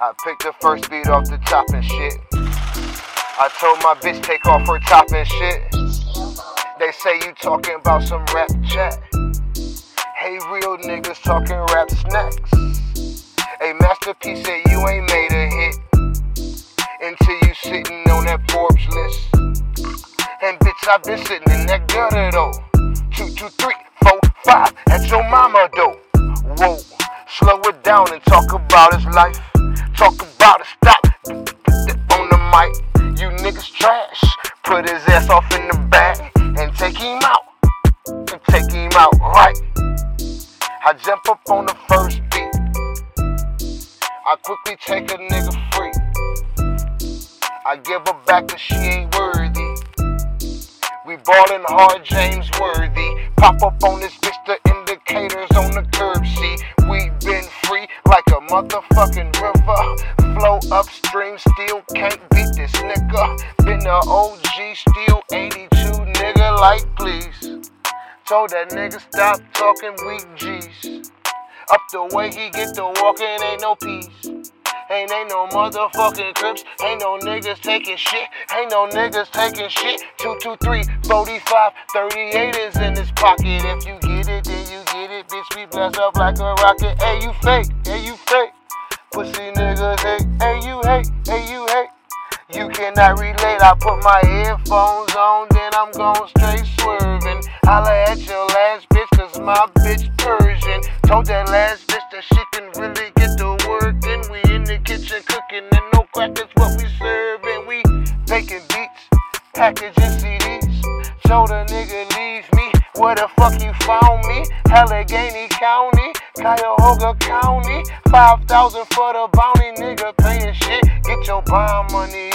I picked the first beat off the top and shit. I told my bitch take off her top and shit. They say you talking about some rap chat. Hey, real niggas talking rap snacks. A masterpiece said you ain't made a hit until you sitting on that Forbes list. And bitch, I been sitting in that gutter though. Two, two, three, four, five at your mama though. Whoa, slow it down and talk about his life. On the mic. You niggas trash. Put his ass off in the back and take him out. Take him out right. I jump up on the first beat. I quickly take a nigga free. I give her back cause she ain't worthy. We ballin' hard, James Worthy. Pop up on this bitch, the indicators on the curb. See, we been free like a motherfucking river. Flow still can't beat this nigga. Been a OG, still 82 nigga, like please. Told that nigga stop talking weak G's. Up the way he get to walking, ain't no peace. Ain't ain't no motherfucking crips. Ain't no niggas taking shit. Ain't no niggas taking shit. 223, 45, 38 is in his pocket. If you get it, then you get it. Bitch, we blast up like a rocket. Hey, you fake. Hey, you fake. Pussy niggas. Hate. Cannot relate. I put my headphones on, then I'm going straight swerving. Holla at your last bitch, cause my bitch Persian. Told that last bitch that she can really get to work. And we in the kitchen cooking, and no crack is what we serving. We making beats, packaging CDs. Told a nigga leave me. Where the fuck you found me? Allegheny County, Cuyahoga County. 5,000 for the bounty, nigga paying shit. Get your bond money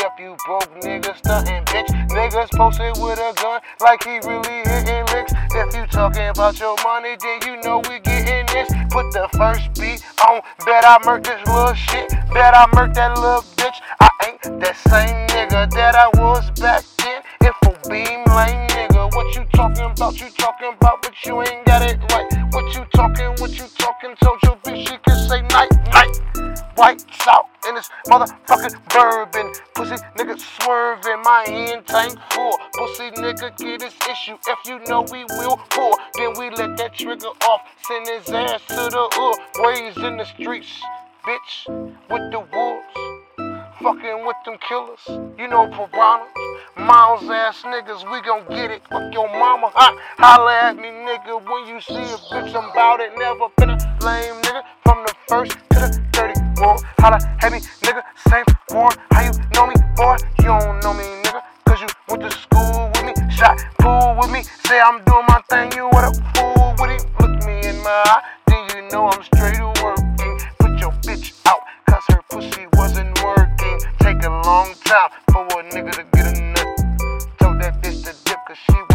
broke nigga stunting bitch. Niggas posted with a gun like he really hitting licks. If you talking about your money, then you know we gettin' this. Put the first beat on, bet I murk this little shit. Bet I murk that little bitch. I ain't that same nigga that I was back then. If a beam lame nigga, what you talking about? You talking about, but you ain't got it right. What you talking? What you talking? Told your bitch she can say night, night. White out in this motherfucking bourbon. Pussy nigga swerving, my hand tank full. Pussy nigga get his issue. If you know we will pour, then we let that trigger off. Send his ass to the hood. Ways in the streets, bitch, with the wolves. Fucking with them killers, you know piranhas, miles ass niggas, we gon' get it. Fuck your mama, ha, holla at me, nigga. When you see a bitch, I'm bout it. Never been a lame nigga from the first to the war. Holla at me, nigga, same form. How you know me, boy? You don't know me, nigga, cause you went to school with me, shot pool with me. Say I'm doing my thing, you what a fool with it. Look me in my eye, then you know I'm straight to working. Put your bitch out, cause her pussy wasn't working. Take a long time for a nigga to get a nut. Told that bitch to dip cause she